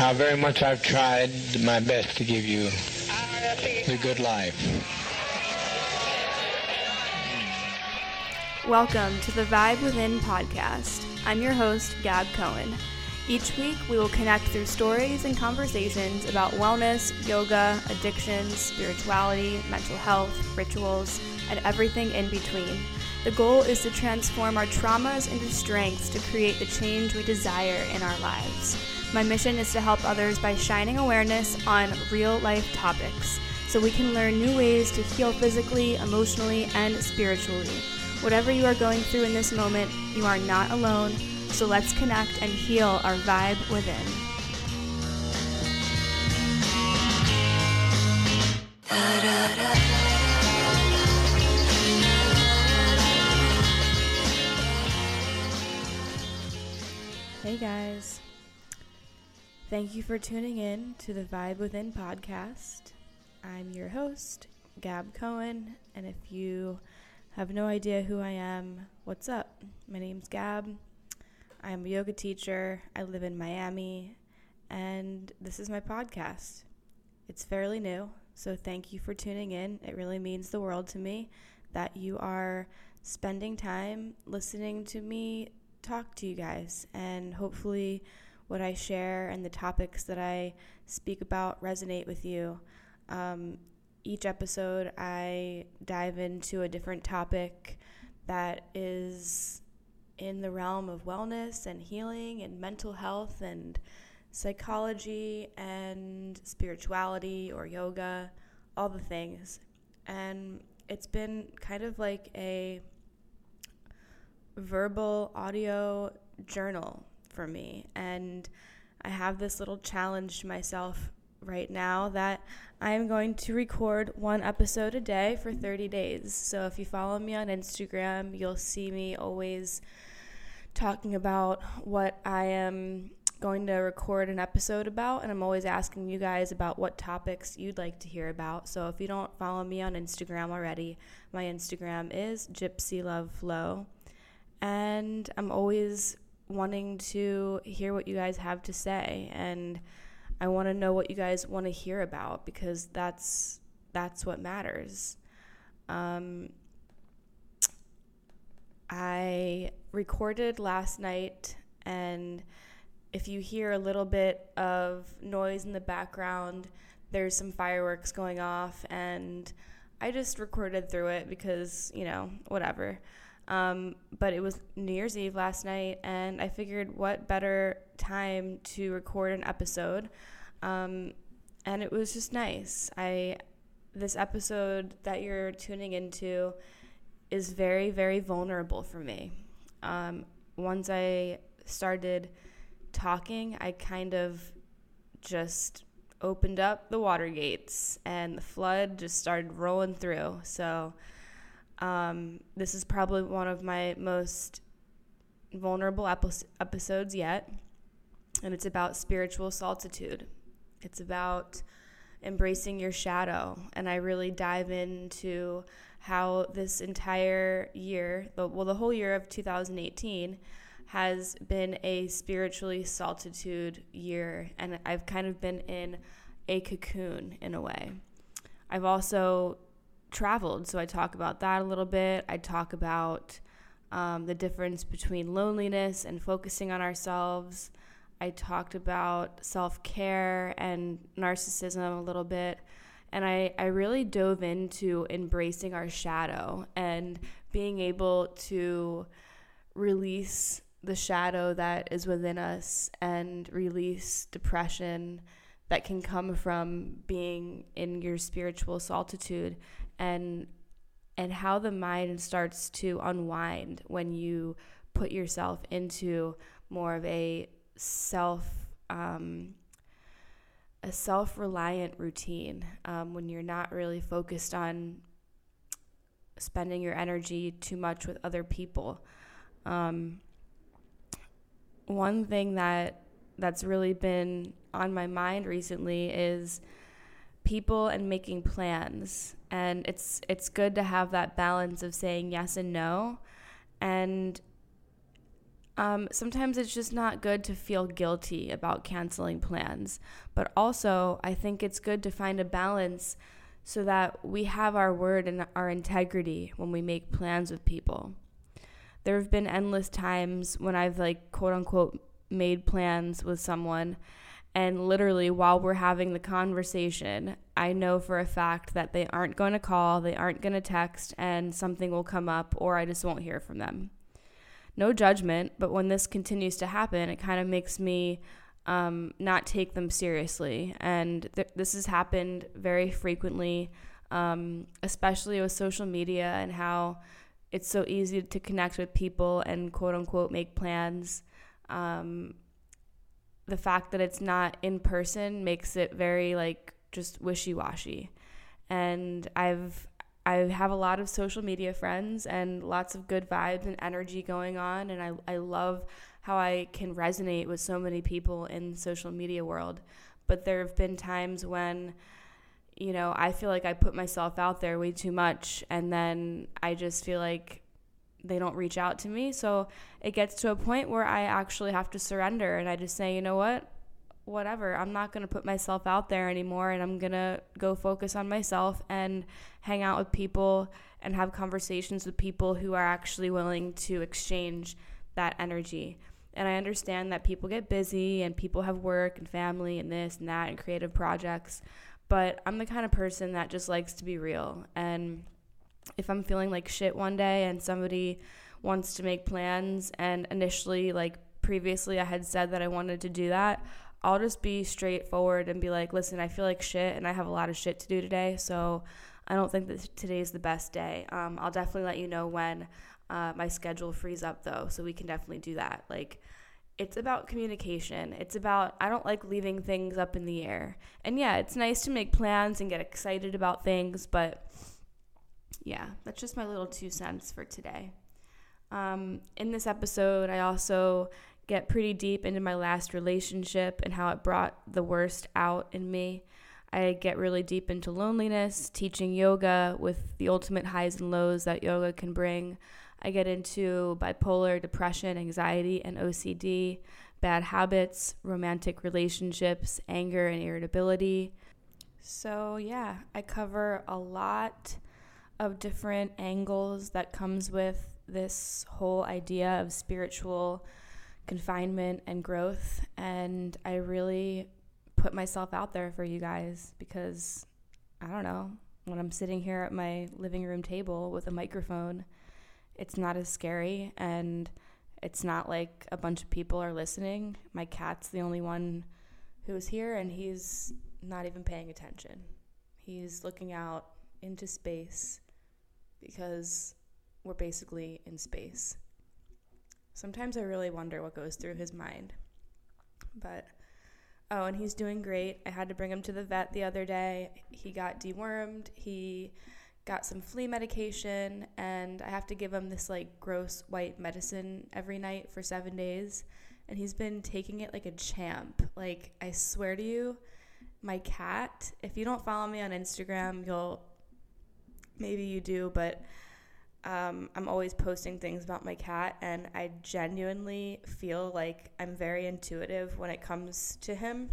How very much I've tried my best to give you the good life. Welcome to the Vibe Within podcast. I'm your host, Gab Cohen. Each week, we will connect through stories and conversations about wellness, yoga, addictions, spirituality, mental health, rituals, and everything in between. The goal is to transform our traumas into strengths to create the change we desire in our lives. My mission is to help others by shining awareness on real life topics so we can learn new ways to heal physically, emotionally, and spiritually Whatever you are going through in this moment, you are not alone, so let's connect and heal our vibe within. Hey guys. Thank you for tuning in to the Vibe Within podcast. I'm your host, Gab Cohen, and if you have no idea who I am, what's up? My name's Gab. I am a yoga teacher. I live in Miami, and this is my podcast. It's fairly new, so thank you for tuning in. It really means the world to me that you are spending time listening to me talk to you guys, and hopefully, what I share and the topics that I speak about resonate with you. Um, each episode, I dive into a different topic that is in the realm of wellness and healing and mental health and psychology and spirituality or yoga, all the things. And it's been kind of like a verbal audio journal for me. And I have this little challenge to myself right now that I am going to record one episode a day for 30 days. So if you follow me on Instagram, you'll see me always talking about what I am going to record an episode about and I'm always asking you guys about what topics you'd like to hear about. So if you don't follow me on Instagram already, my Instagram is Gypsy Love Flow. And I'm always wanting to hear what you guys have to say and I want to know what you guys want to hear about because that's that's what matters. Um, I recorded last night, and if you hear a little bit of noise in the background, there's some fireworks going off, and I just recorded through it because, you know, whatever. Um, but it was New Year's Eve last night, and I figured what better time to record an episode. Um, and it was just nice. I this episode that you're tuning into is very very vulnerable for me. Um, once I started talking, I kind of just opened up the water gates and the flood just started rolling through. So um, this is probably one of my most vulnerable epi- episodes yet, and it's about spiritual solitude. It's about embracing your shadow, and I really dive into how this entire year, well, the whole year of 2018, has been a spiritually solitude year, and I've kind of been in a cocoon in a way. I've also traveled. So I talk about that a little bit. I talk about um, the difference between loneliness and focusing on ourselves. I talked about self care and narcissism a little bit. And I, I really dove into embracing our shadow and being able to release the shadow that is within us and release depression that can come from being in your spiritual solitude and and how the mind starts to unwind when you put yourself into more of a self um, a self reliant routine um, when you're not really focused on spending your energy too much with other people. Um, one thing that that's really been on my mind recently is people and making plans. And it's it's good to have that balance of saying yes and no. And um, sometimes it's just not good to feel guilty about canceling plans. But also i think it's good to find a balance so that we have our word and our integrity when we make plans with people. There have been endless times when i've like quote unquote made plans with someone and literally, while we're having the conversation, I know for a fact that they aren't going to call, they aren't going to text, and something will come up, or I just won't hear from them. No judgment, but when this continues to happen, it kind of makes me um, not take them seriously. And th- this has happened very frequently, um, especially with social media and how it's so easy to connect with people and quote unquote make plans. Um, the fact that it's not in person makes it very like just wishy-washy. And I've I have a lot of social media friends and lots of good vibes and energy going on and I I love how I can resonate with so many people in social media world. But there have been times when you know, I feel like I put myself out there way too much and then I just feel like they don't reach out to me. So it gets to a point where I actually have to surrender and I just say, you know what? Whatever. I'm not going to put myself out there anymore and I'm going to go focus on myself and hang out with people and have conversations with people who are actually willing to exchange that energy. And I understand that people get busy and people have work and family and this and that and creative projects. But I'm the kind of person that just likes to be real. And if I'm feeling like shit one day and somebody wants to make plans and initially like previously I had said that I wanted to do that, I'll just be straightforward and be like, "Listen, I feel like shit and I have a lot of shit to do today, so I don't think that today's the best day. Um, I'll definitely let you know when uh, my schedule frees up though, so we can definitely do that." Like it's about communication. It's about, I don't like leaving things up in the air. And yeah, it's nice to make plans and get excited about things, but yeah, that's just my little two cents for today. Um, in this episode, I also get pretty deep into my last relationship and how it brought the worst out in me. I get really deep into loneliness, teaching yoga with the ultimate highs and lows that yoga can bring. I get into bipolar, depression, anxiety, and OCD, bad habits, romantic relationships, anger, and irritability. So, yeah, I cover a lot of different angles that comes with this whole idea of spiritual confinement and growth. And I really put myself out there for you guys because I don't know, when I'm sitting here at my living room table with a microphone, it's not as scary and it's not like a bunch of people are listening. My cat's the only one who's here and he's not even paying attention. He's looking out into space because we're basically in space. Sometimes I really wonder what goes through his mind. But, oh, and he's doing great. I had to bring him to the vet the other day. He got dewormed. He got some flea medication, and I have to give him this like gross white medicine every night for seven days. And he's been taking it like a champ. Like, I swear to you, my cat, if you don't follow me on Instagram, you'll maybe you do, but um, I'm always posting things about my cat, and I genuinely feel like I'm very intuitive when it comes to him.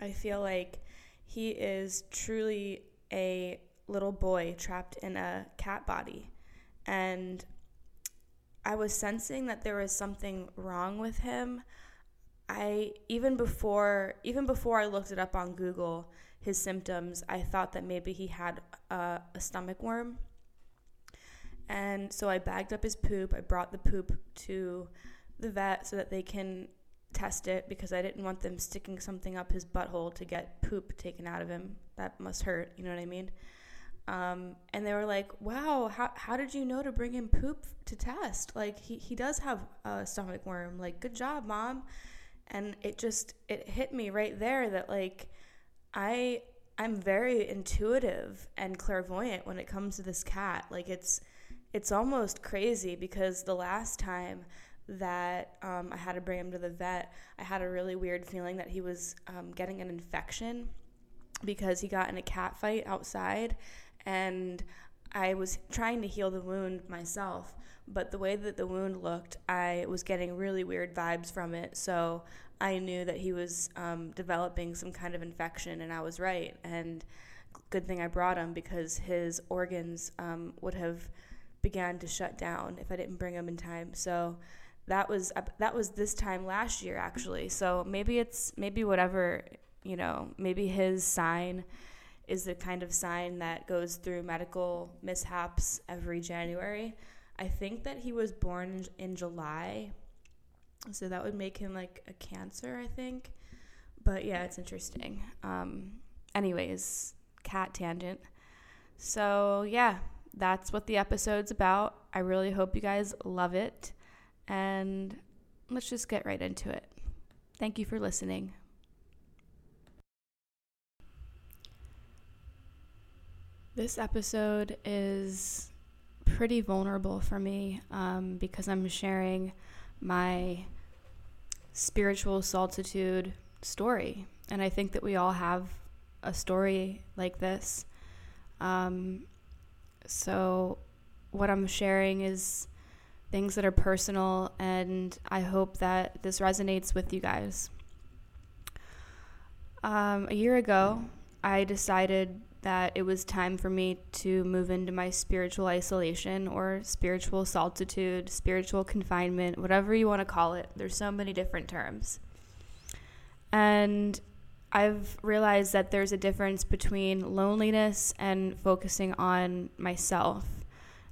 I feel like he is truly a little boy trapped in a cat body. And I was sensing that there was something wrong with him. I even before even before I looked it up on Google, his symptoms, I thought that maybe he had a, a stomach worm. And so I bagged up his poop. I brought the poop to the vet so that they can test it because I didn't want them sticking something up his butthole to get poop taken out of him. That must hurt, you know what I mean? Um, and they were like, wow, how, how did you know to bring him poop to test? Like, he, he does have a stomach worm. Like, good job, mom. And it just, it hit me right there that, like, I, I'm very intuitive and clairvoyant when it comes to this cat. Like, it's, it's almost crazy because the last time that um, I had to bring him to the vet, I had a really weird feeling that he was um, getting an infection because he got in a cat fight outside and I was trying to heal the wound myself, but the way that the wound looked, I was getting really weird vibes from it. So I knew that he was um, developing some kind of infection, and I was right. And good thing I brought him because his organs um, would have began to shut down if I didn't bring him in time. So that was that was this time last year actually. So maybe it's maybe whatever you know, maybe his sign is the kind of sign that goes through medical mishaps every January. I think that he was born in July, so that would make him like a Cancer, I think. But yeah, it's interesting. Um, anyways, cat tangent. So yeah, that's what the episode's about. I really hope you guys love it, and let's just get right into it. Thank you for listening. This episode is pretty vulnerable for me um, because I'm sharing my spiritual solitude story. And I think that we all have a story like this. Um, so, what I'm sharing is things that are personal, and I hope that this resonates with you guys. Um, a year ago, I decided that it was time for me to move into my spiritual isolation or spiritual solitude, spiritual confinement, whatever you want to call it. There's so many different terms. And I've realized that there's a difference between loneliness and focusing on myself.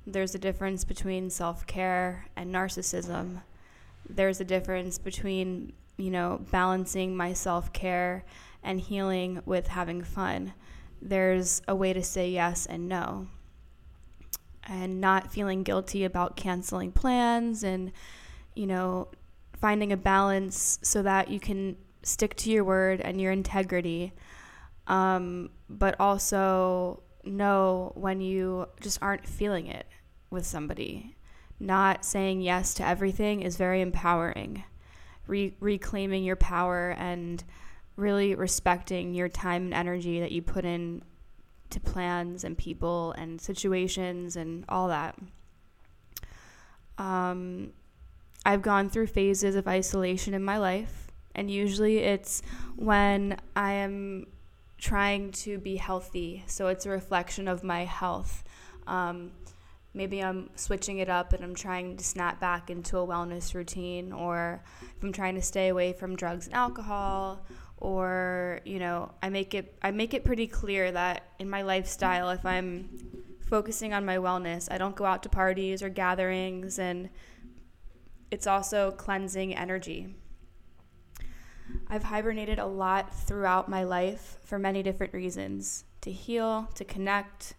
There's a difference between self care and narcissism. There's a difference between, you know, balancing my self care and healing with having fun there's a way to say yes and no. And not feeling guilty about canceling plans and, you know, finding a balance so that you can stick to your word and your integrity. Um, but also know when you just aren't feeling it with somebody. Not saying yes to everything is very empowering. Re- reclaiming your power and really respecting your time and energy that you put in to plans and people and situations and all that. Um, I've gone through phases of isolation in my life, and usually it's when I am trying to be healthy. So it's a reflection of my health. Um, maybe I'm switching it up and I'm trying to snap back into a wellness routine, or if I'm trying to stay away from drugs and alcohol, know i make it i make it pretty clear that in my lifestyle if i'm focusing on my wellness i don't go out to parties or gatherings and it's also cleansing energy. I've hibernated a lot throughout my life for many different reasons to heal to connect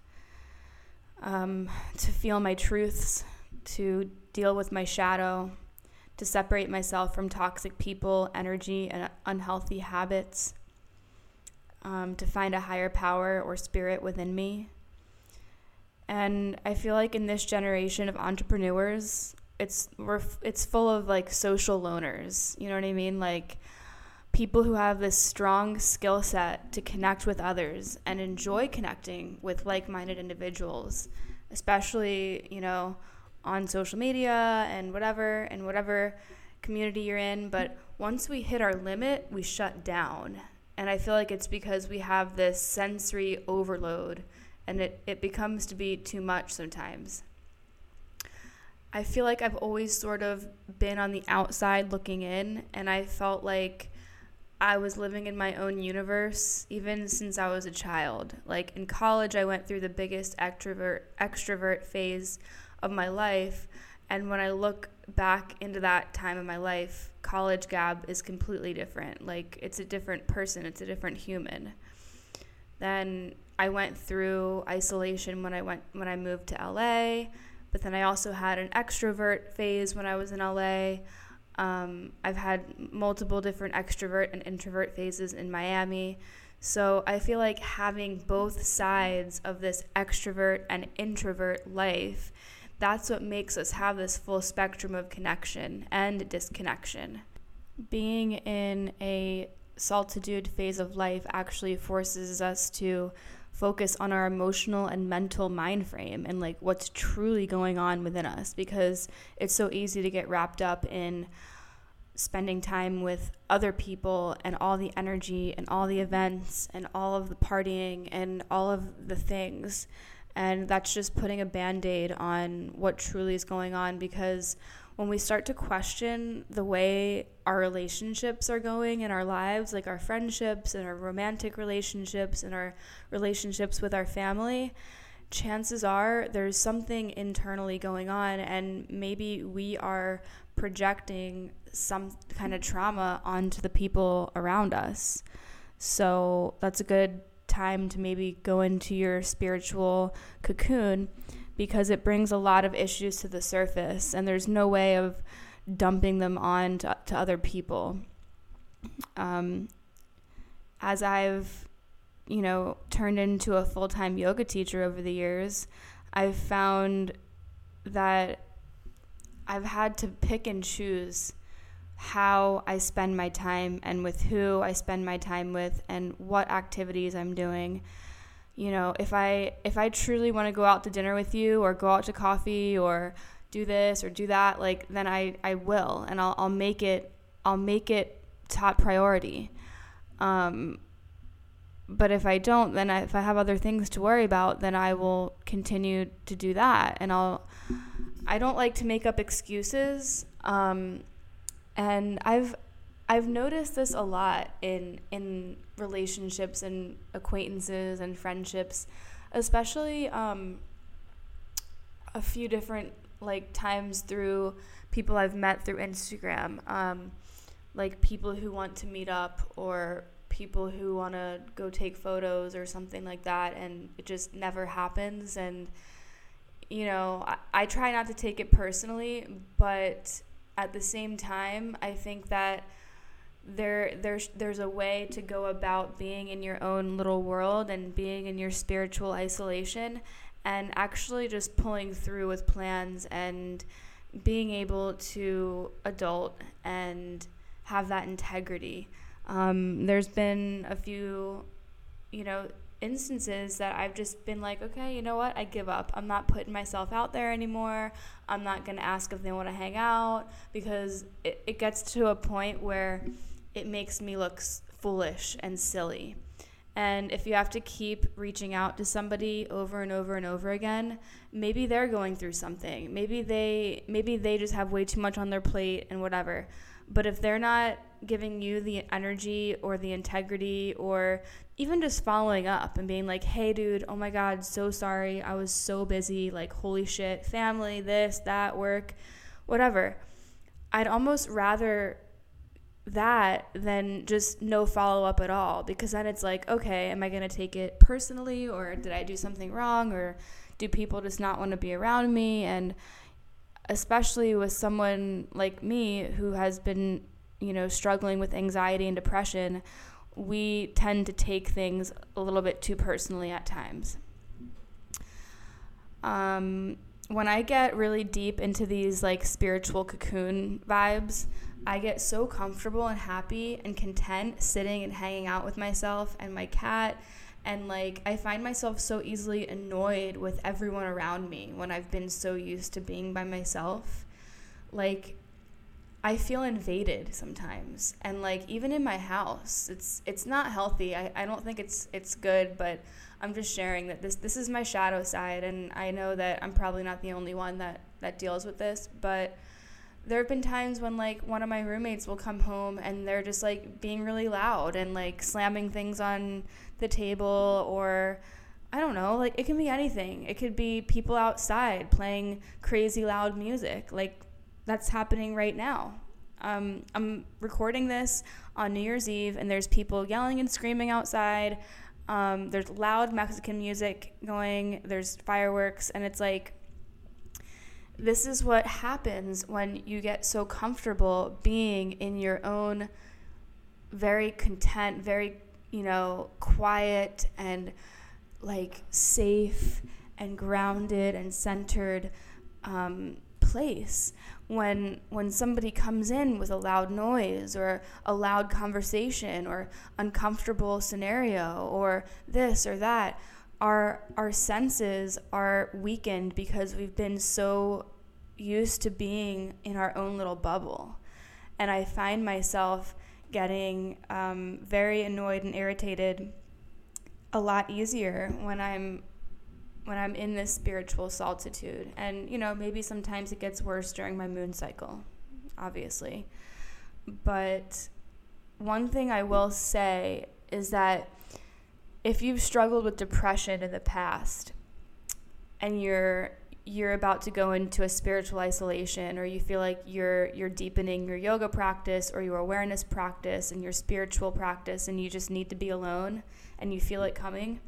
um, to feel my truths to deal with my shadow to separate myself from toxic people, energy, and unhealthy habits, um, to find a higher power or spirit within me. And I feel like in this generation of entrepreneurs, it's we're it's full of like social loners. You know what I mean? Like people who have this strong skill set to connect with others and enjoy connecting with like-minded individuals, especially, you know, on social media and whatever and whatever community you're in but once we hit our limit we shut down and i feel like it's because we have this sensory overload and it, it becomes to be too much sometimes i feel like i've always sort of been on the outside looking in and i felt like I was living in my own universe even since I was a child. Like in college, I went through the biggest extrovert extrovert phase of my life. And when I look back into that time of my life, college Gab is completely different. Like it's a different person, it's a different human. Then I went through isolation when I went when I moved to LA, but then I also had an extrovert phase when I was in LA. Um, I've had multiple different extrovert and introvert phases in Miami. So I feel like having both sides of this extrovert and introvert life, that's what makes us have this full spectrum of connection and disconnection. Being in a solitude phase of life actually forces us to focus on our emotional and mental mind frame and like what's truly going on within us because it's so easy to get wrapped up in spending time with other people and all the energy and all the events and all of the partying and all of the things. And that's just putting a band aid on what truly is going on because when we start to question the way our relationships are going in our lives, like our friendships and our romantic relationships and our relationships with our family, chances are there's something internally going on, and maybe we are projecting some kind of trauma onto the people around us. So that's a good time to maybe go into your spiritual cocoon because it brings a lot of issues to the surface and there's no way of dumping them on to, to other people. Um, as I've, you know, turned into a full time yoga teacher over the years, I've found that I've had to pick and choose how I spend my time and with who I spend my time with and what activities I'm doing. You know, if I if I truly want to go out to dinner with you or go out to coffee or do this or do that, like then I, I will and I'll I'll make it I'll make it top priority. Um, but if I don't, then I, if I have other things to worry about, then I will continue to do that, and I'll. I don't like to make up excuses. Um, and I've I've noticed this a lot in in relationships and acquaintances and friendships, especially um, a few different like times through people I've met through Instagram, um, like people who want to meet up or people who want to go take photos or something like that, and it just never happens. And you know, I, I try not to take it personally, but at the same time, I think that there there's there's a way to go about being in your own little world and being in your spiritual isolation and actually just pulling through with plans and being able to adult and have that integrity. Um, there's been a few, you know, instances that I've just been like, okay, you know what? I give up. I'm not putting myself out there anymore. I'm not going to ask if they want to hang out because it, it gets to a point where it makes me look foolish and silly. And if you have to keep reaching out to somebody over and over and over again, maybe they're going through something. Maybe they maybe they just have way too much on their plate and whatever. But if they're not giving you the energy or the integrity or even just following up and being like, hey, dude, oh my God, so sorry. I was so busy. Like, holy shit, family, this, that, work, whatever. I'd almost rather that than just no follow up at all because then it's like, okay, am I going to take it personally or did I do something wrong or do people just not want to be around me? And especially with someone like me who has been, you know, struggling with anxiety and depression we tend to take things a little bit too personally at times. Um, when I get really deep into these like spiritual cocoon vibes, I get so comfortable and happy and content sitting and hanging out with myself and my cat. And like, I find myself so easily annoyed with everyone around me when I've been so used to being by myself. Like, I feel invaded sometimes. And like even in my house, it's it's not healthy. I, I don't think it's it's good, but I'm just sharing that this this is my shadow side and I know that I'm probably not the only one that that deals with this, but there have been times when like one of my roommates will come home and they're just like being really loud and like slamming things on the table or I don't know, like it can be anything. It could be people outside playing crazy loud music. Like that's happening right now. Um, I'm recording this on New Year's Eve, and there's people yelling and screaming outside. Um, there's loud Mexican music going, there's fireworks, and it's like, this is what happens when you get so comfortable being in your own very content, very, you know, quiet and like safe and grounded and centered um, place when when somebody comes in with a loud noise or a loud conversation or uncomfortable scenario or this or that our our senses are weakened because we've been so used to being in our own little bubble. And i find myself getting um, very annoyed and irritated a lot easier when i'm when I'm in this spiritual solitude. And, you know, maybe sometimes it gets worse during my moon cycle, obviously. But one thing I will say is that if you've struggled with depression in the past and you're you're about to go into a spiritual isolation or you feel like you're you're deepening your yoga practice or your awareness practice and your spiritual practice and you just need to be alone and you feel it coming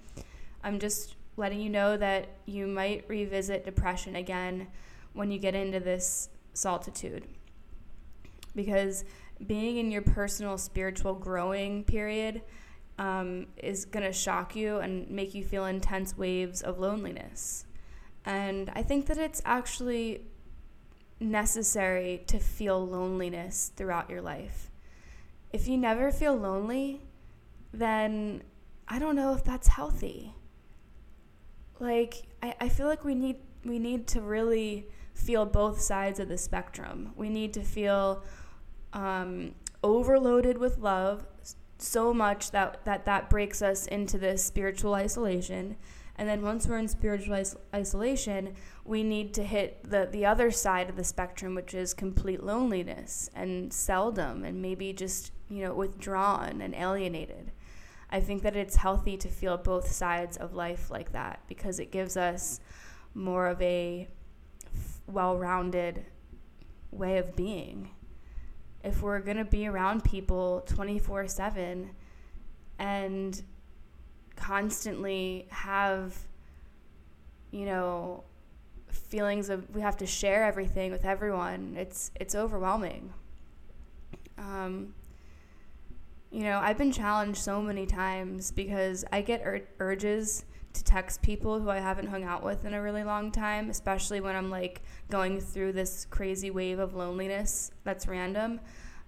i'm just letting you know that you might revisit depression again when you get into this solitude. Because being in your personal spiritual growing period um, is going to shock you and make you feel intense waves of loneliness. And I think that it's actually necessary to feel loneliness throughout your life. If you never feel lonely, then I don't know if that's healthy like I, I feel like we need we need to really feel both sides of the spectrum. We need to feel um, overloaded with love so much that, that that breaks us into this spiritual isolation. And then once we're in spiritual is- isolation, we need to hit the, the other side of the spectrum, which is complete loneliness and seldom and maybe just, you know, withdrawn and alienated. I think that it's healthy to feel both sides of life like that because it gives us more of a well rounded way of being. If we're going to be around people 24 7 and constantly have, you know, feelings of we have to share everything with everyone, it's, it's overwhelming. Um, you know, I've been challenged so many times because I get ur- urges to text people who I haven't hung out with in a really long time, especially when I'm like going through this crazy wave of loneliness that's random.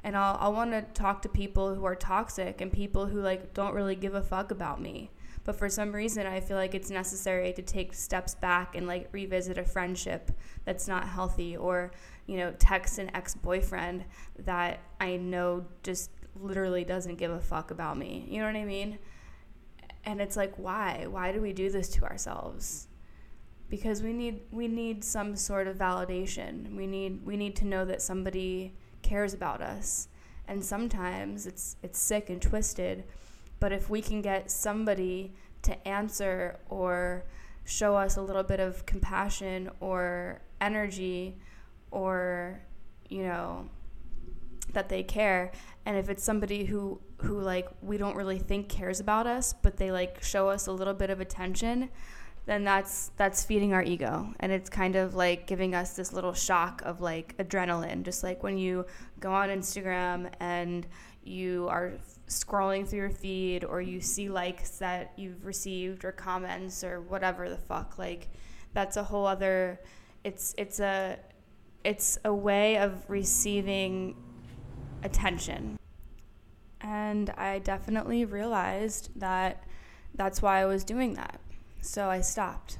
And I'll, I'll want to talk to people who are toxic and people who like don't really give a fuck about me. But for some reason, I feel like it's necessary to take steps back and like revisit a friendship that's not healthy or, you know, text an ex boyfriend that I know just literally doesn't give a fuck about me. You know what I mean? And it's like why? Why do we do this to ourselves? Because we need we need some sort of validation. We need we need to know that somebody cares about us. And sometimes it's it's sick and twisted, but if we can get somebody to answer or show us a little bit of compassion or energy or you know that they care and if it's somebody who who like we don't really think cares about us but they like show us a little bit of attention then that's that's feeding our ego. And it's kind of like giving us this little shock of like adrenaline. Just like when you go on Instagram and you are scrolling through your feed or you see likes that you've received or comments or whatever the fuck like that's a whole other it's it's a it's a way of receiving attention. And I definitely realized that that's why I was doing that. So I stopped.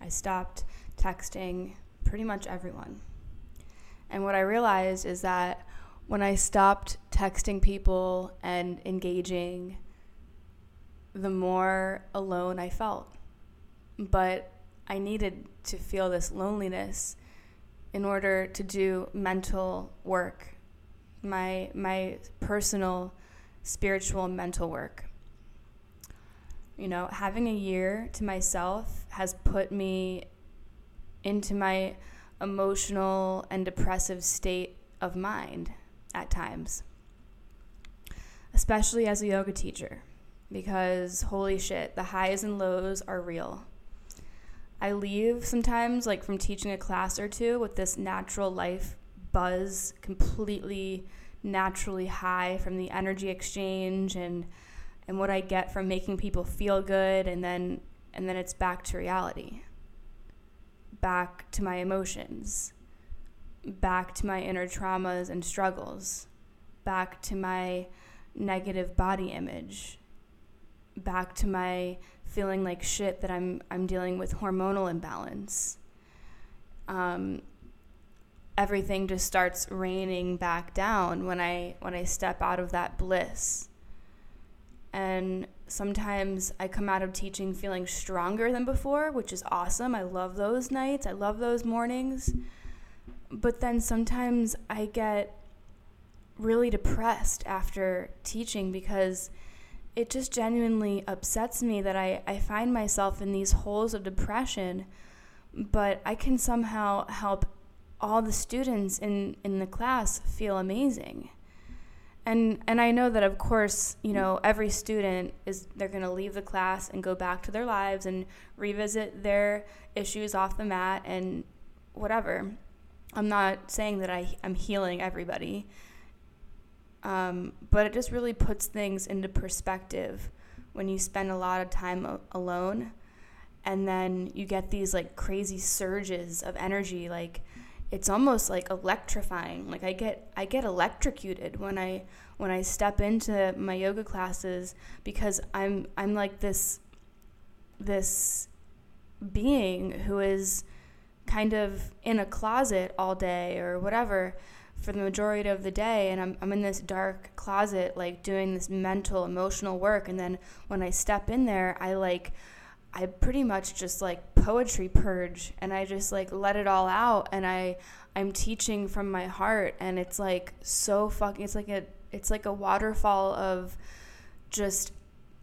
I stopped texting pretty much everyone. And what I realized is that when I stopped texting people and engaging, the more alone I felt. But I needed to feel this loneliness in order to do mental work my my personal spiritual mental work. You know, having a year to myself has put me into my emotional and depressive state of mind at times, especially as a yoga teacher, because holy shit, the highs and lows are real. I leave sometimes, like from teaching a class or two, with this natural life buzz, completely naturally high from the energy exchange and and what I get from making people feel good and then and then it's back to reality. Back to my emotions. Back to my inner traumas and struggles. Back to my negative body image. Back to my feeling like shit that I'm I'm dealing with hormonal imbalance. Um, everything just starts raining back down when I when I step out of that bliss. And sometimes I come out of teaching feeling stronger than before, which is awesome. I love those nights. I love those mornings. But then sometimes I get really depressed after teaching because it just genuinely upsets me that I, I find myself in these holes of depression, but I can somehow help all the students in, in the class feel amazing. And, and I know that of course, you know, every student is they're going to leave the class and go back to their lives and revisit their issues off the mat and whatever. I'm not saying that I, I'm healing everybody, um, but it just really puts things into perspective when you spend a lot of time alone and then you get these like crazy surges of energy like it's almost like electrifying. Like i get i get electrocuted when i when i step into my yoga classes because i'm i'm like this this being who is kind of in a closet all day or whatever for the majority of the day and I'm, I'm in this dark closet like doing this mental emotional work and then when i step in there i like i pretty much just like poetry purge and i just like let it all out and i i'm teaching from my heart and it's like so fucking it's like a it's like a waterfall of just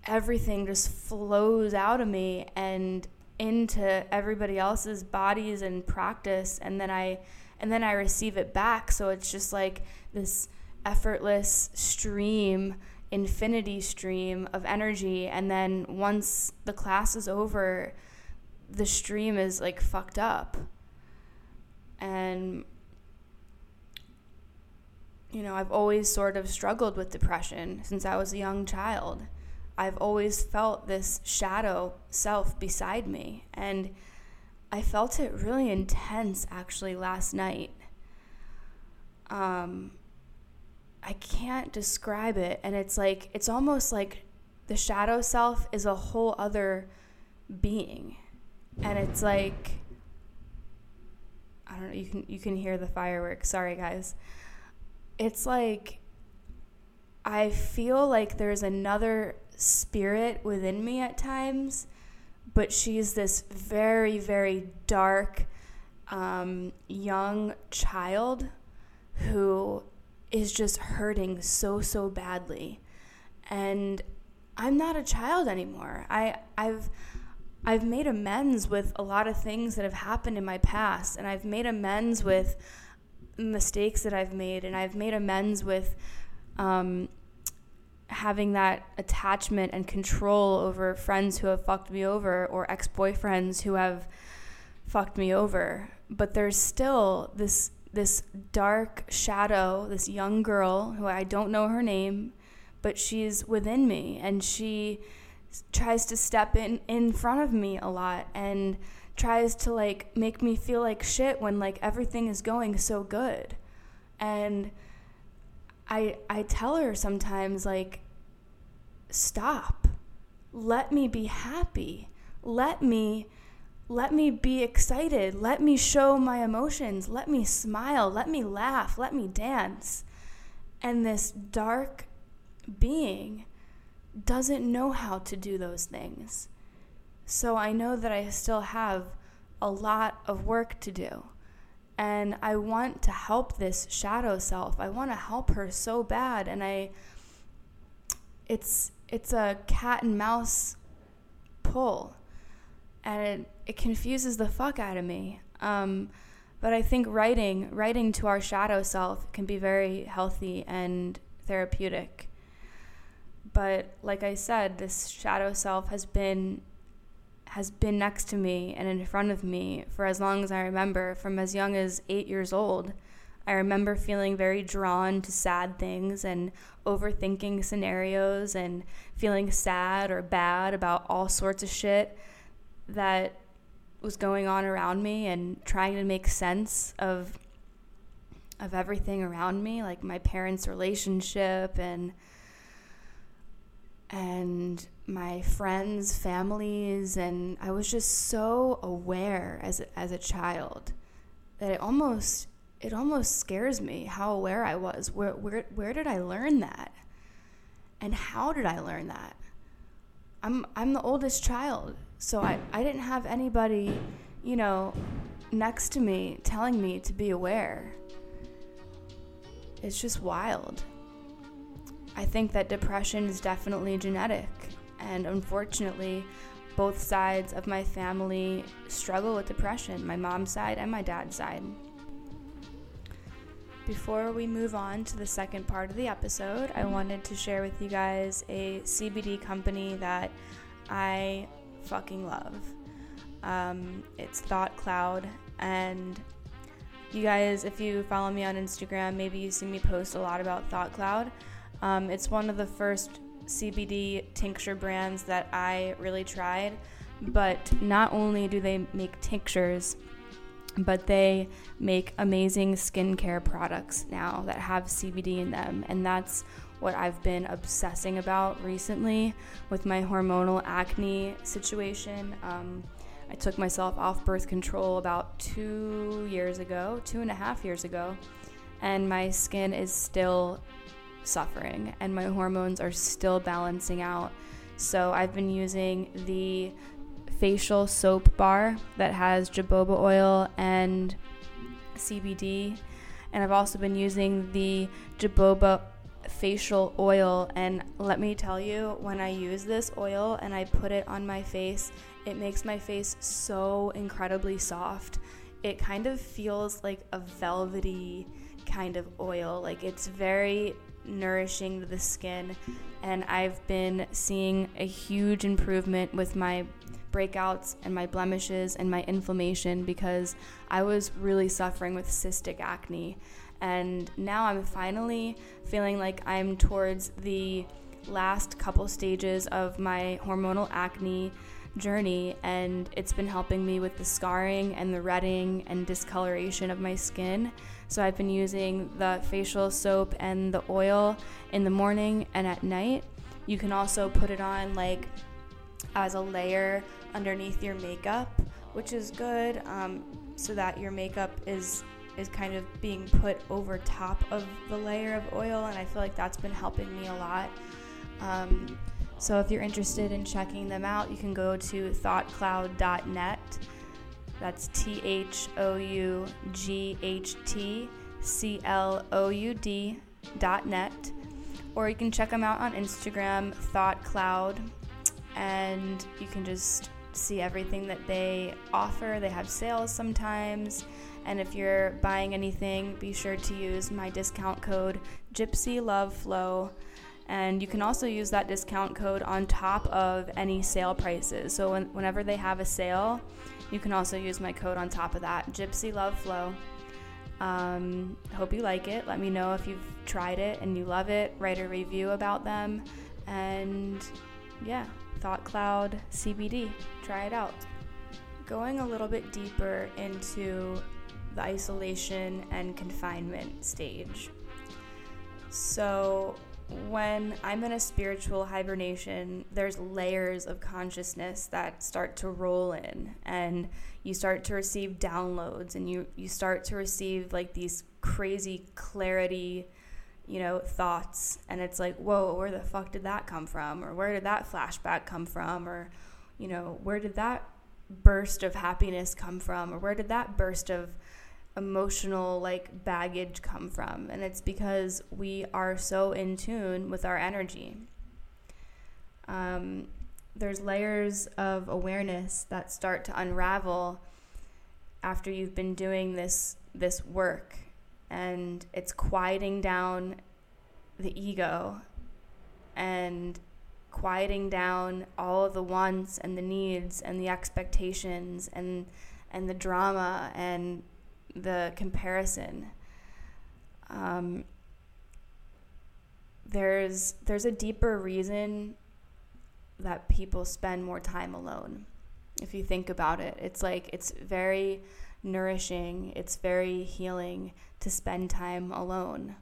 everything just flows out of me and into everybody else's bodies and practice and then i and then I receive it back. So it's just like this effortless stream, infinity stream of energy. And then once the class is over, the stream is like fucked up. And, you know, I've always sort of struggled with depression since I was a young child. I've always felt this shadow self beside me. And, I felt it really intense actually last night. Um, I can't describe it. And it's like, it's almost like the shadow self is a whole other being. And it's like, I don't know, you can, you can hear the fireworks. Sorry, guys. It's like, I feel like there's another spirit within me at times but she's this very, very dark um, young child who is just hurting so, so badly. And I'm not a child anymore. I, I've, I've made amends with a lot of things that have happened in my past, and I've made amends with mistakes that I've made, and I've made amends with um, having that attachment and control over friends who have fucked me over or ex boyfriends who have fucked me over. But there's still this this dark shadow, this young girl who I don't know her name, but she's within me and she tries to step in in front of me a lot and tries to like make me feel like shit when like everything is going so good. And I I tell her sometimes like stop. Let me be happy. Let me let me be excited. Let me show my emotions. Let me smile. Let me laugh. Let me dance. And this dark being doesn't know how to do those things. So I know that I still have a lot of work to do. And I want to help this shadow self. I want to help her so bad and I it's it's a cat and mouse pull and it, it confuses the fuck out of me. Um, But I think writing, writing to our shadow self can be very healthy and therapeutic. But like I said, this shadow self has been has been next to me and in front of me for as long as I remember, from as young as 8 years old. I remember feeling very drawn to sad things and overthinking scenarios and feeling sad or bad about all sorts of shit that was going on around me and trying to make sense of of everything around me like my parents relationship and and my friends families. And I was just so aware as as a child that it almost it almost scares me how aware I was. Where where where did I learn that? And how did I learn that? I'm I'm the oldest child so I, I didn't have anybody, you know, next to me telling me to be aware. It's just wild. I think that depression is definitely genetic. And unfortunately, both sides of my family struggle with depression my mom's side and my dad's side. Before we move on to the second part of the episode, I wanted to share with you guys a CBD company that I fucking love. Um, it's Thought Cloud, and you guys, if you follow me on Instagram, maybe you see me post a lot about Thought Cloud. Um, it's one of the first CBD tincture brands that I really tried, but not only do they make tinctures, but they make amazing skincare products now that have CBD in them, and that's what I've been obsessing about recently with my hormonal acne situation. Um, I took myself off birth control about two years ago, two and a half years ago, and my skin is still suffering and my hormones are still balancing out. So I've been using the facial soap bar that has jojoba oil and CBD. And I've also been using the jojoba facial oil and let me tell you when I use this oil and I put it on my face it makes my face so incredibly soft. It kind of feels like a velvety kind of oil like it's very nourishing to the skin. And I've been seeing a huge improvement with my breakouts and my blemishes and my inflammation because I was really suffering with cystic acne and now I'm finally feeling like I'm towards the last couple stages of my hormonal acne journey and it's been helping me with the scarring and the redding and discoloration of my skin. So I've been using the facial soap and the oil in the morning and at night. You can also put it on like as a layer underneath your makeup, which is good um, so that your makeup is is kind of being put over top of the layer of oil, and I feel like that's been helping me a lot. Um, so if you're interested in checking them out, you can go to thoughtcloud.net. That's T H O U G H T C L O U D dot net. Or you can check them out on Instagram, ThoughtCloud, and you can just see everything that they offer. They have sales sometimes. And if you're buying anything, be sure to use my discount code Gypsy Love Flow. And you can also use that discount code on top of any sale prices. So when, whenever they have a sale, you can also use my code on top of that Gypsy Love Flow. Um, hope you like it. Let me know if you've tried it and you love it. Write a review about them. And yeah, Thought Cloud CBD. Try it out. Going a little bit deeper into the isolation and confinement stage. So, when I'm in a spiritual hibernation, there's layers of consciousness that start to roll in, and you start to receive downloads, and you, you start to receive like these crazy clarity, you know, thoughts. And it's like, whoa, where the fuck did that come from? Or where did that flashback come from? Or, you know, where did that burst of happiness come from? Or where did that burst of emotional like baggage come from and it's because we are so in tune with our energy. Um, there's layers of awareness that start to unravel after you've been doing this this work and it's quieting down the ego and quieting down all of the wants and the needs and the expectations and and the drama and the comparison. Um, there's there's a deeper reason that people spend more time alone. If you think about it, it's like it's very nourishing, it's very healing to spend time alone.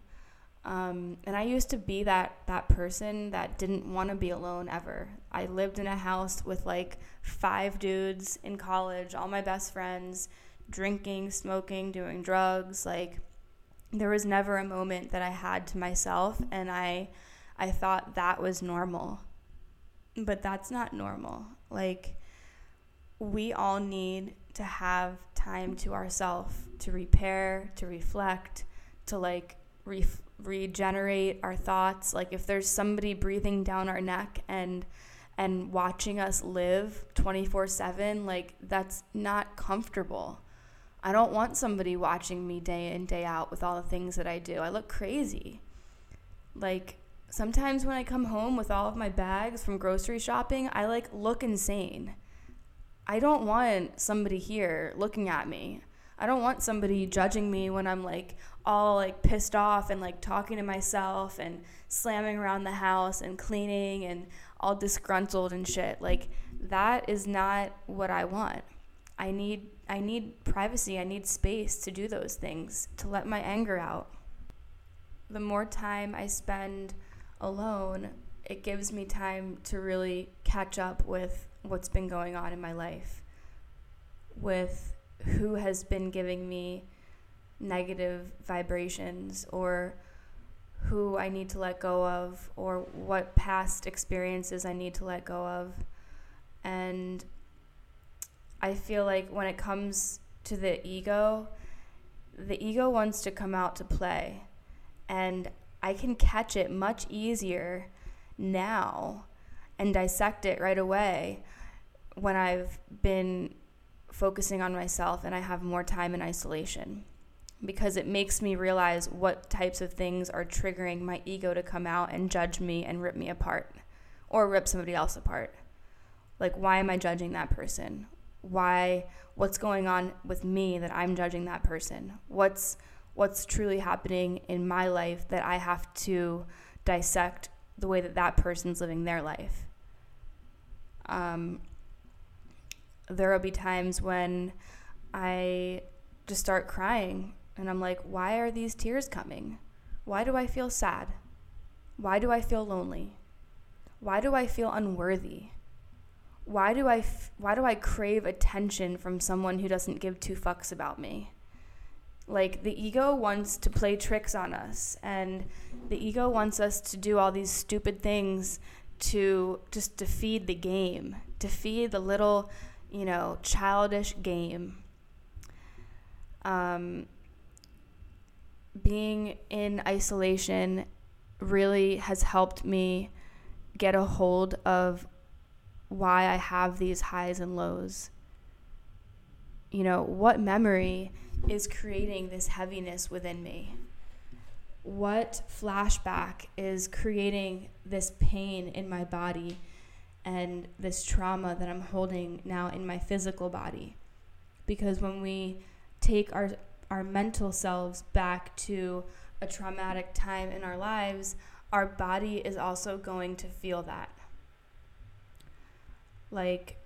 Um, and I used to be that that person that didn't want to be alone ever. I lived in a house with like five dudes in college, all my best friends, drinking, smoking, doing drugs. Like there was never a moment that I had to myself, and I I thought that was normal, but that's not normal. Like we all need to have time to ourselves to repair, to reflect, to like re- regenerate our thoughts. Like if there's somebody breathing down our neck and and watching us live 24/7, like that's not comfortable. I don't want somebody watching me day in day out with all the things that I do. I look crazy. Like sometimes when I come home with all of my bags from grocery shopping, I like look insane. I don't want somebody here looking at me. I don't want somebody judging me when I'm like all like pissed off and like talking to myself and slamming around the house and cleaning and all disgruntled and shit. Like that is not what I want. I need I need privacy. I need space to do those things, to let my anger out. The more time I spend alone, it gives me time to really catch up with what's been going on in my life, with who has been giving me negative vibrations or who I need to let go of or what past experiences I need to let go of. And I feel like when it comes to the ego, the ego wants to come out to play. And I can catch it much easier now and dissect it right away when I've been focusing on myself and I have more time in isolation because it makes me realize what types of things are triggering my ego to come out and judge me and rip me apart or rip somebody else apart. Like, why am I judging that person? Why, what's going on with me that I'm judging that person? What's, what's truly happening in my life that I have to dissect the way that that person's living their life? Um, there will be times when I just start crying and I'm like, why are these tears coming? Why do I feel sad? Why do I feel lonely? Why do I feel unworthy? Why do I f- why do I crave attention from someone who doesn't give two fucks about me? Like the ego wants to play tricks on us and the ego wants us to do all these stupid things to just to feed the game, to feed the little, you know, childish game. Um, being in isolation really has helped me get a hold of why I have these highs and lows. You know, what memory is creating this heaviness within me? What flashback is creating this pain in my body and this trauma that I'm holding now in my physical body? Because when we take our our mental selves back to a traumatic time in our lives, our body is also going to feel that. Like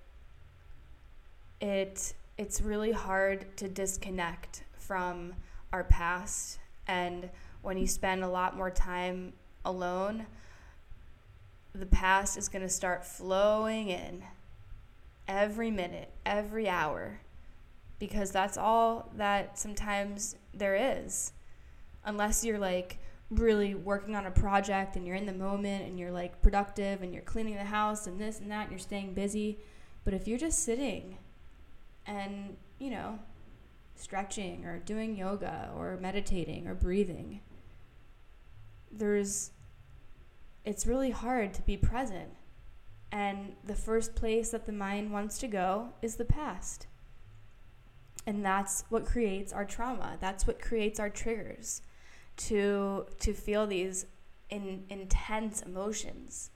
it it's really hard to disconnect from our past and when you spend a lot more time alone, the past is going to start flowing in every minute, every hour because that's all that sometimes there is. Unless you're like really working on a project and you're in the moment and you're like productive and you're cleaning the house and this and that and you're staying busy. But if you're just sitting and, you know, stretching or doing yoga or meditating or breathing, there's it's really hard to be present. And the first place that the mind wants to go is the past And that's what creates our trauma. That's what creates our triggers to to feel these in, intense emotions.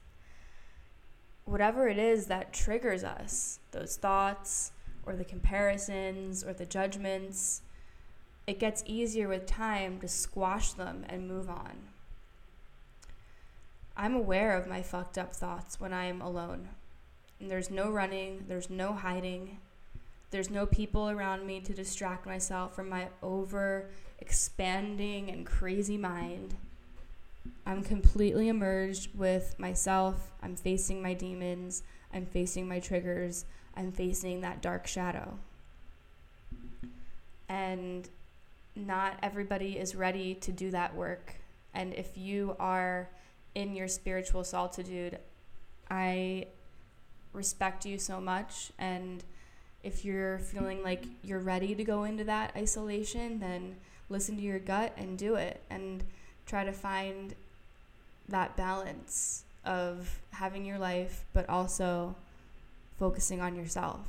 Whatever it is that triggers us, those thoughts or the comparisons or the judgments, it gets easier with time to squash them and move on. I'm aware of my fucked up thoughts when I am alone. And there's no running, there's no hiding, there's no people around me to distract myself from my over expanding and crazy mind. I'm completely immersed with myself. I'm facing my demons. I'm facing my triggers. I'm facing that dark shadow. And not everybody is ready to do that work. And if you are in your spiritual solitude, I respect you so much. And if you're feeling like you're ready to go into that isolation, then listen to your gut and do it. And try to find that balance of having your life, but also focusing on yourself.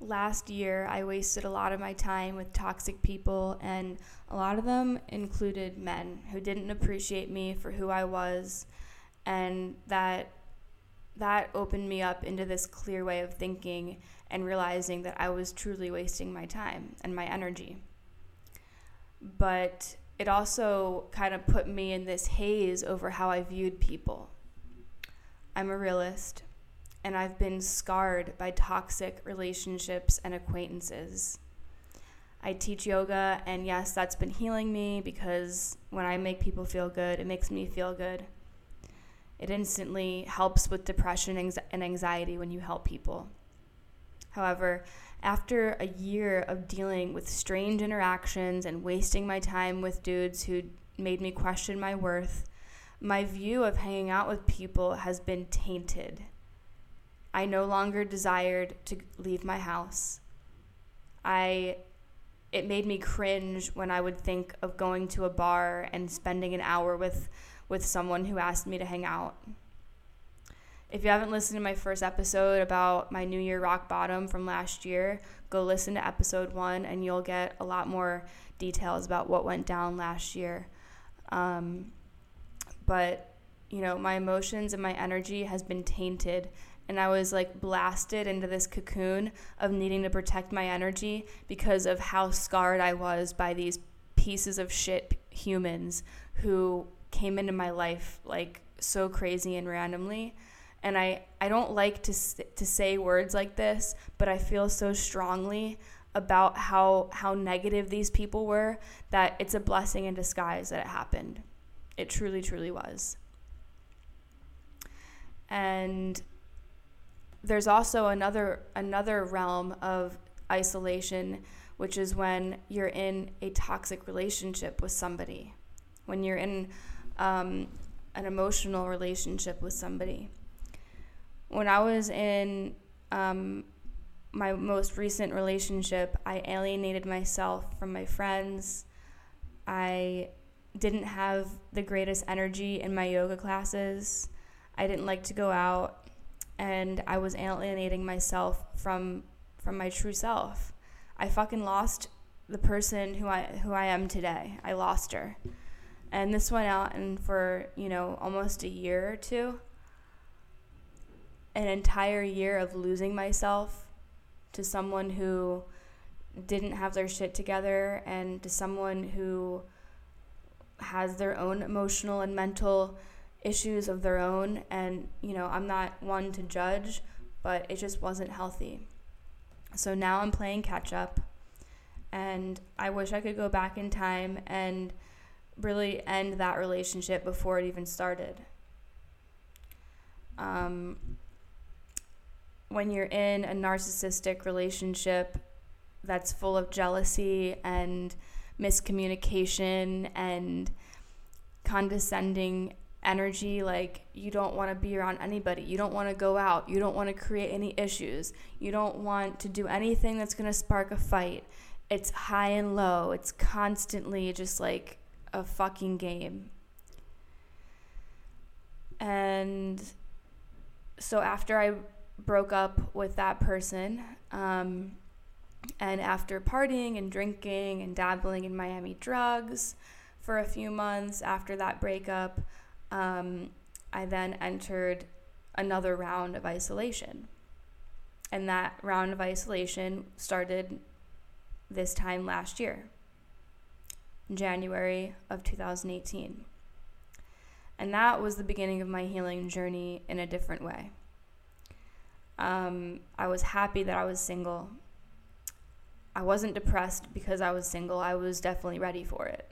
Last year, I wasted a lot of my time with toxic people, and a lot of them included men who didn't appreciate me for who I was, and that that opened me up into this clear way of thinking and realizing that I was truly wasting my time and my energy. But it also kind of put me in this haze over how I viewed people. I'm a realist and I've been scarred by toxic relationships and acquaintances. I teach yoga, and yes, that's been healing me because when I make people feel good, it makes me feel good. It instantly helps with depression and anxiety when you help people. However, after a year of dealing with strange interactions and wasting my time with dudes who made me question my worth, my view of hanging out with people has been tainted. I no longer desired to leave my house. I it made me cringe when I would think of going to a bar and spending an hour with with someone who asked me to hang out. If you haven't listened to my first episode about my New Year rock bottom from last year, go listen to episode one and you'll get a lot more details about what went down last year. Um, but, you know, my emotions and my energy has been tainted and I was like blasted into this cocoon of needing to protect my energy because of how scarred I was by these pieces of shit humans who came into my life like so crazy and randomly. And I, I don't like to, to say words like this, but I feel so strongly about how, how negative these people were that it's a blessing in disguise that it happened. It truly, truly was. And there's also another another realm of isolation which is when you're in a toxic relationship with somebody when you're in um, an emotional relationship with somebody when i was in um, my most recent relationship i alienated myself from my friends i didn't have the greatest energy in my yoga classes i didn't like to go out and I was alienating myself from from my true self. I fucking lost the person who I who I am today. I lost her. And this went out and for, you know, almost a year or two. An entire year of losing myself to someone who didn't have their shit together and to someone who has their own emotional and mental issues of their own. And you know i'm not one to judge but it just wasn't healthy. So now i'm playing catch up and i wish i could go back in time and really end that relationship before it even started. Um, when you're in a narcissistic relationship that's full of jealousy and miscommunication and condescending energy like you don't want to be around anybody. You don't want to go out. You don't want to create any issues. You don't want to do anything that's going to spark a fight. It's high and low. It's constantly just like a fucking game. And so after i broke up with that person um, And after partying and drinking and dabbling in Miami drugs for a few months after that breakup, um, I then entered another round of isolation. And that round of isolation started this time last year, January of 2018. And that was the beginning of my healing journey in a different way. Um, I was happy that I was single. I wasn't depressed because I was single. I was definitely ready for it.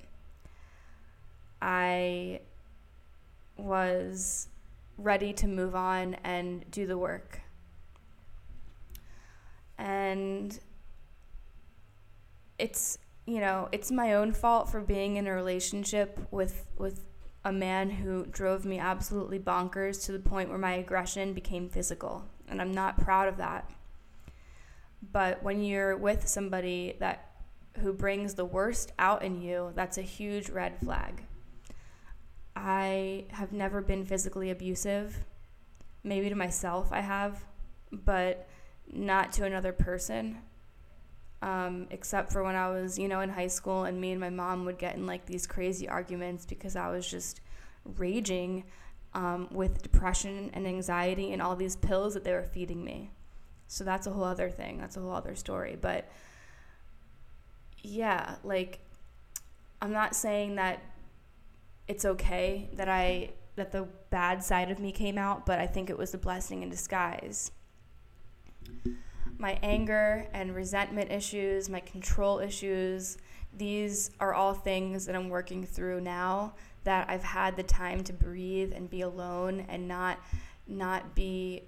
I was ready to move on and do the work. And it's, you know, it's my own fault for being in a relationship with with a man who drove me absolutely bonkers to the point where my aggression became physical, and I'm not proud of that. But when you're with somebody that who brings the worst out in you, that's a huge red flag. I have never been physically abusive. Maybe to myself I have, but not to another person. Um, except for when I was, you know, in high school and me and my mom would get in like these crazy arguments because I was just raging um, with depression and anxiety and all these pills that they were feeding me. So that's a whole other thing. That's a whole other story. But yeah, like, I'm not saying that it's okay that I that the bad side of me came out, but I think it was a blessing in disguise. My anger and resentment issues, my control issues, these are all things that I'm working through now that I've had the time to breathe and be alone and not not be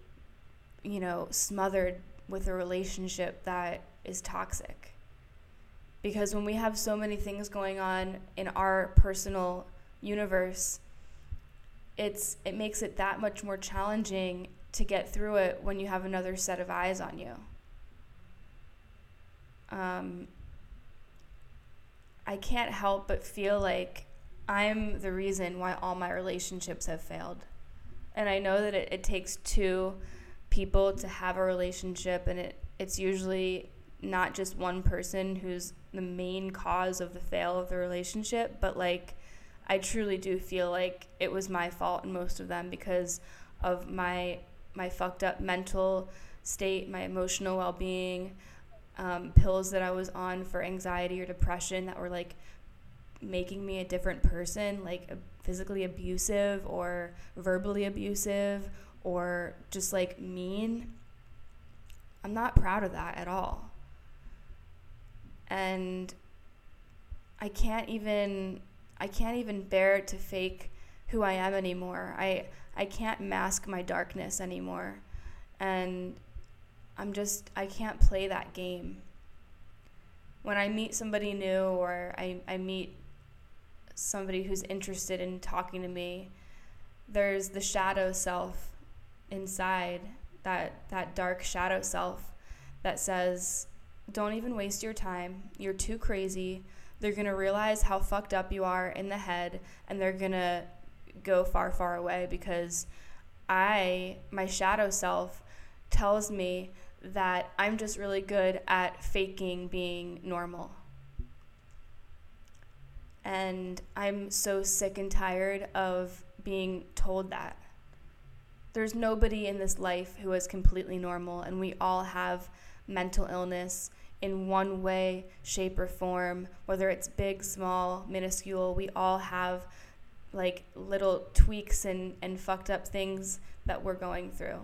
you know smothered with a relationship that is toxic. Because when we have so many things going on in our personal universe, it's it makes it that much more challenging to get through it when you have another set of eyes on you. Um, I can't help but feel like I'm the reason why all my relationships have failed. And I know that it, it takes two people to have a relationship, and it, it's usually not just one person who's the main cause of the fail of the relationship, but like I truly do feel like it was my fault in most of them because of my my fucked up mental state, my emotional well being, um, pills that I was on for anxiety or depression that were like making me a different person, like physically abusive or verbally abusive or just like mean. I'm not proud of that at all. And I can't even I can't even bear to fake who I am anymore. I I can't mask my darkness anymore. And I'm just I can't play that game. When I meet somebody new or I, I meet somebody who's interested in talking to me, there's the shadow self inside, that that dark shadow self that says, Don't even waste your time. You're too crazy they're going to realize how fucked up you are in the head and they're going to go far, far away because I, my shadow self, tells me that I'm just really good at faking being normal. And I'm so sick and tired of being told that. There's nobody in this life who is completely normal, and we all have mental illness in one way, shape, or form, whether it's big, small, minuscule, we all have like little tweaks and, and fucked up things that we're going through.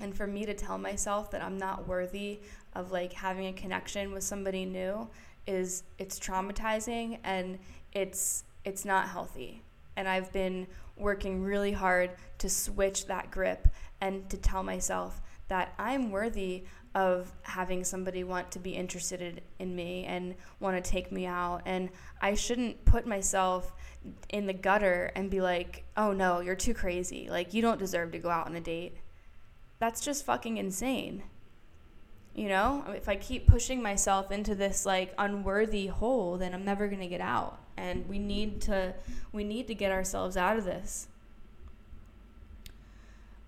And for me to tell myself that I'm not worthy of like having a connection with somebody new is it's traumatizing and it's it's not healthy. And I've been working really hard to switch that grip and to tell myself that I'm worthy of having somebody want to be interested in me and want to take me out and I shouldn't put myself in the gutter and be like, "Oh no, you're too crazy. Like you don't deserve to go out on a date." That's just fucking insane. You know? If I keep pushing myself into this like unworthy hole, then I'm never going to get out. And we need to we need to get ourselves out of this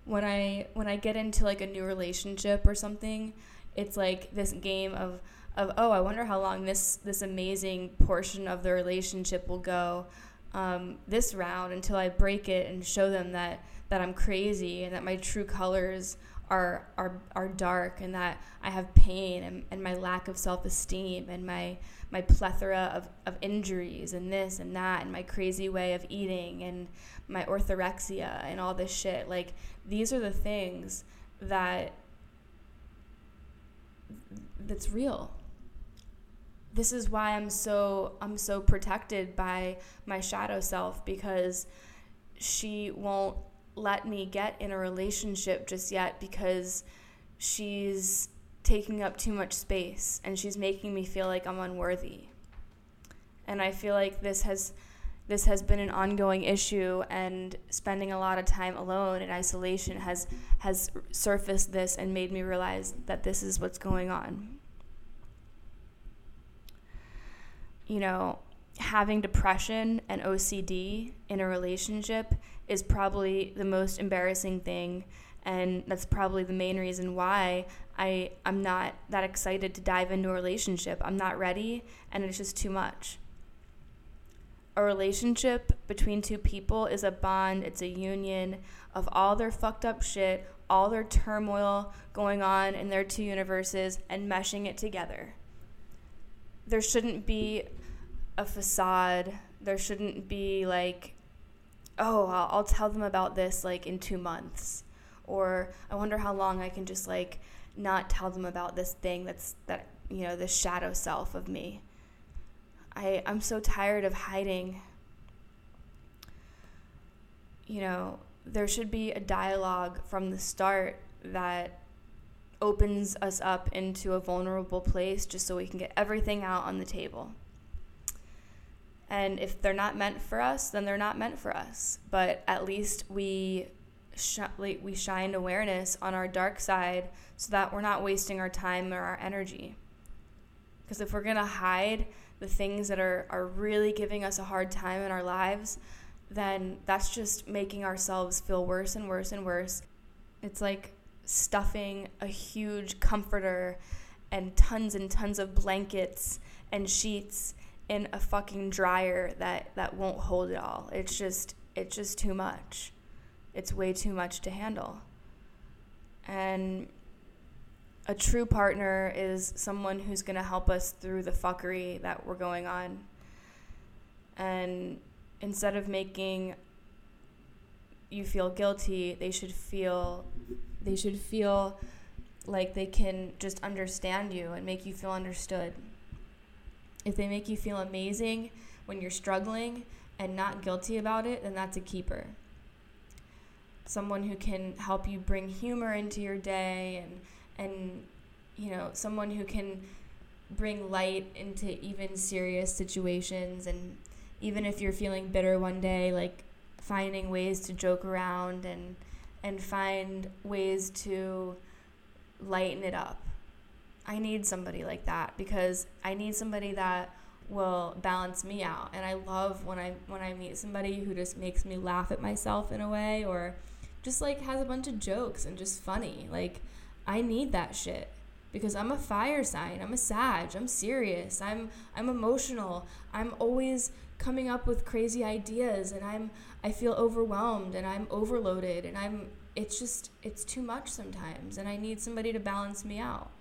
when I when I get into like a new relationship or something, it's like this game of of oh I wonder how long this this amazing portion of the relationship will go um, this round until I break it and show them that that I'm crazy and that my true colors are are are dark and that I have pain and, and my lack of self esteem and my my plethora of, of injuries and this and that and my crazy way of eating and my orthorexia and all this shit. Like these are the things that that's real. This is why I'm so I'm so protected by my shadow self because she won't let me get in a relationship just yet because she's taking up too much space and she's making me feel like I'm unworthy. And I feel like this has this has been an ongoing issue and spending a lot of time alone in isolation has has surfaced this and made me realize that this is what's going on. You know, having depression and OCD in a relationship is probably the most embarrassing thing and that's probably the main reason why I I'm not that excited to dive into a relationship. I'm not ready and it's just too much. A relationship between two people is a bond, it's a union of all their fucked up shit, all their turmoil going on in their two universes and meshing it together. There shouldn't be a facade. There shouldn't be like oh, I'll, I'll tell them about this like in 2 months or I wonder how long I can just like not tell them about this thing that's that you know this shadow self of me. I I'm so tired of hiding. You know, there should be a dialogue from the start that opens us up into a vulnerable place just so we can get everything out on the table. And if they're not meant for us, then they're not meant for us. But at least we sh- we shine awareness on our dark side so that we're not wasting our time or our energy. Because if we're going to hide the things that are, are really giving us a hard time in our lives, then that's just making ourselves feel worse and worse and worse. It's like stuffing a huge comforter and tons and tons of blankets and sheets in a fucking dryer that, that won't hold it all. It's just it's just too much it's way too much to handle. And a true partner is someone who's going to help us through the fuckery that we're going on. And instead of making you feel guilty, they should feel they should feel like they can just understand you and make you feel understood. If they make you feel amazing when you're struggling and not guilty about it, then that's a keeper someone who can help you bring humor into your day and and you know someone who can bring light into even serious situations and even if you're feeling bitter one day like finding ways to joke around and and find ways to lighten it up. I need somebody like that because I need somebody that will balance me out and I love when I when I meet somebody who just makes me laugh at myself in a way or just like has a bunch of jokes and just funny. Like I need that shit because I'm a fire sign. I'm a Sag. I'm serious. I'm I'm emotional. I'm always coming up with crazy ideas and I'm I feel overwhelmed and I'm overloaded and I'm it's just it's too much sometimes and I need somebody to balance me out.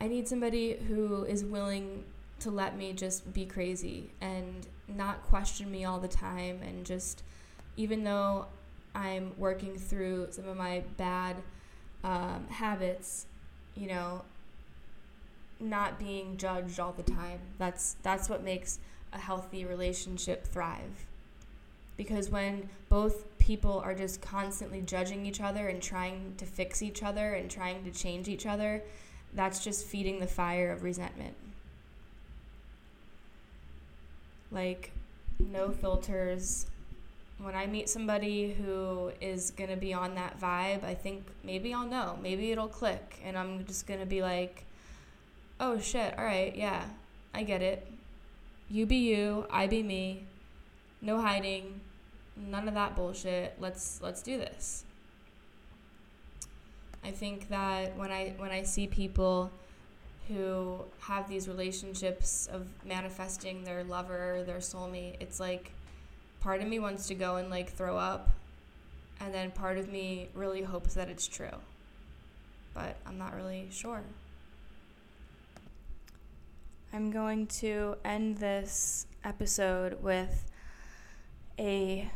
I need somebody who is willing to let me just be crazy and not question me all the time and just even though I'm working through some of my bad um, habits, you know, not being judged all the time. That's that's what makes a healthy relationship thrive. Because when both people are just constantly judging each other and trying to fix each other and trying to change each other, that's just feeding the fire of resentment. Like no filters, when I meet somebody who is going to be on that vibe, I think maybe I'll know. Maybe it'll click. And I'm just going to be like, oh shit, all right, yeah, I get it. You be you, I be me. No hiding. None of that bullshit. Let's let's do this. I think that when I when I see people who have these relationships of manifesting their lover, their soulmate, it's like part of me wants to go and like throw up and then part of me really hopes that it's true. But I'm not really sure. I'm going to end this episode with a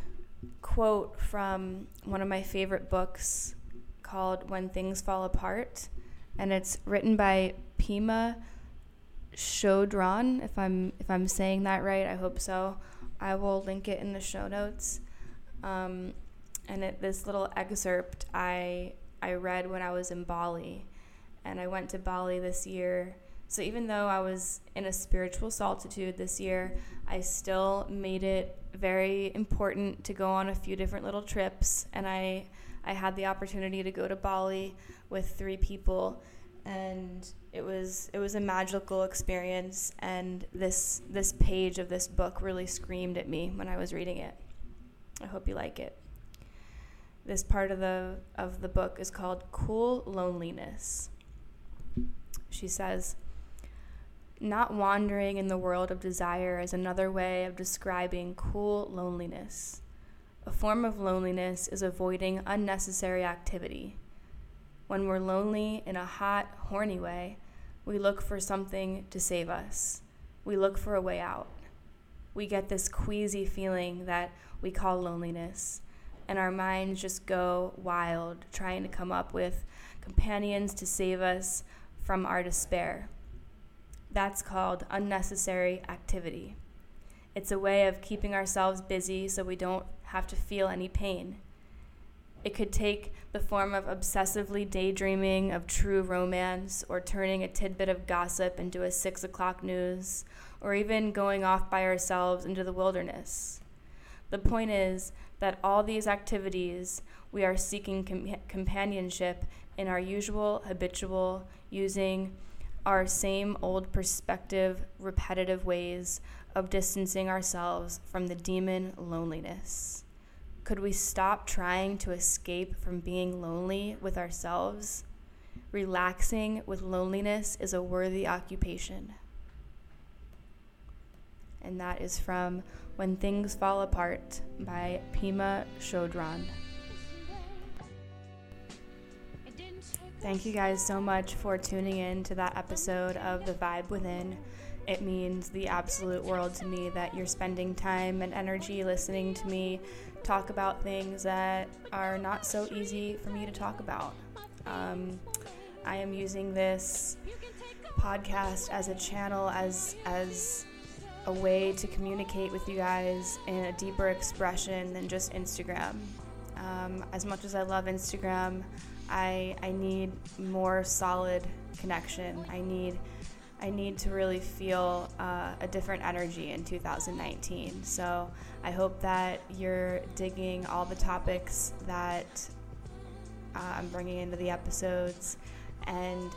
quote from one of my favorite books called When Things Fall Apart. And it's written by Pema Chodron, if I'm if I'm saying that right. I hope so. I will link it in the show notes. Um, and it, this little excerpt I I read when I was in Bali, and I went to Bali this year so even though I was in a spiritual solitude this year, I still made it very important to go on a few different little trips and I I had the opportunity to go to Bali with three people and it was it was a magical experience and this this page of this book really screamed at me when I was reading it. I hope you like it. This part of the of the book is called Cool Loneliness. She says, not wandering in the world of desire is another way of describing cool loneliness. A form of loneliness is avoiding unnecessary activity. When we're lonely in a hot, horny way, we look for something to save us. We look for a way out. We get this queasy feeling that we call loneliness, and our minds just go wild trying to come up with companions to save us from our despair. That's called unnecessary activity. It's a way of keeping ourselves busy so we don't have to feel any pain. It could take the form of obsessively daydreaming of true romance, or turning a tidbit of gossip into a six o'clock news, or even going off by ourselves into the wilderness. The point is that all these activities, we are seeking com- companionship in our usual, habitual, using, our same old perspective, repetitive ways of distancing ourselves from the demon loneliness? Could we stop trying to escape from being lonely with ourselves? Relaxing with loneliness is a worthy occupation. And that is from When Things Fall Apart by Pema Chodron. Thank you guys so much for tuning in to that episode of The Vibe Within. It means the absolute world to me that you're spending time and energy listening to me talk about things that are not so easy for me to talk about. Um, I am using this podcast as a channel, as as a way to communicate with you guys in a deeper expression than just Instagram. Um, as much as I love Instagram, I I need more solid connection. I need I need to really feel uh, a different energy in 2019. So I hope that you're digging all the topics that uh, I'm bringing into the episodes. And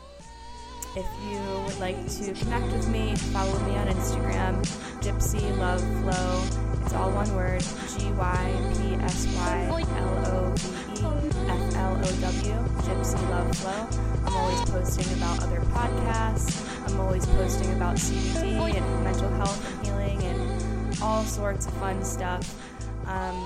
if you would like to connect with me, follow me on Instagram, Gypsy Love Flow. It's all one word G Y P S Y L O V E F L O W, Gypsy Love Flow. I'm always posting about other podcasts. I'm always posting about CBD and mental health and healing and all sorts of fun stuff. Um,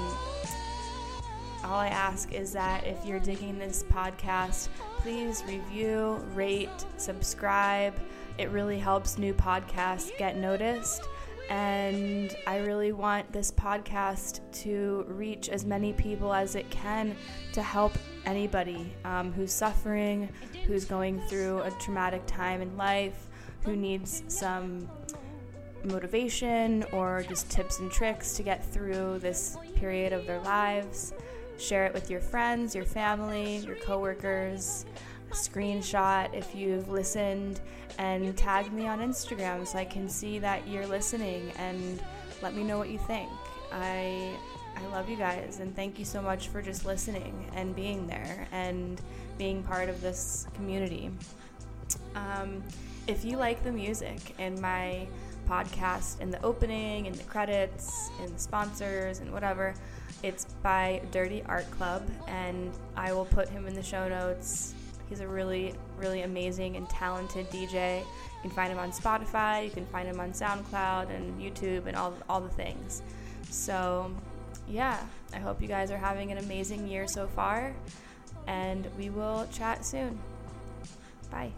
all I ask is that if you're digging this podcast, please review, rate, subscribe. It really helps new podcasts get noticed. And I really want this podcast to reach as many people as it can to help anybody um, who's suffering, who's going through a traumatic time in life, who needs some motivation or just tips and tricks to get through this period of their lives. Share it with your friends, your family, your coworkers. Screenshot if you've listened and tag me on Instagram so I can see that you're listening and let me know what you think. I I love you guys and thank you so much for just listening and being there and being part of this community. Um, if you like the music in my podcast, in the opening, in the credits, in the sponsors, and whatever, it's by Dirty Art Club, and I will put him in the show notes He's a really, really amazing and talented DJ. You can find him on Spotify, you can find him on SoundCloud and YouTube and all, all the things. So, yeah, I hope you guys are having an amazing year so far, and we will chat soon. Bye.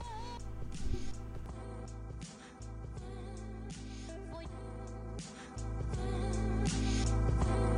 Thank you.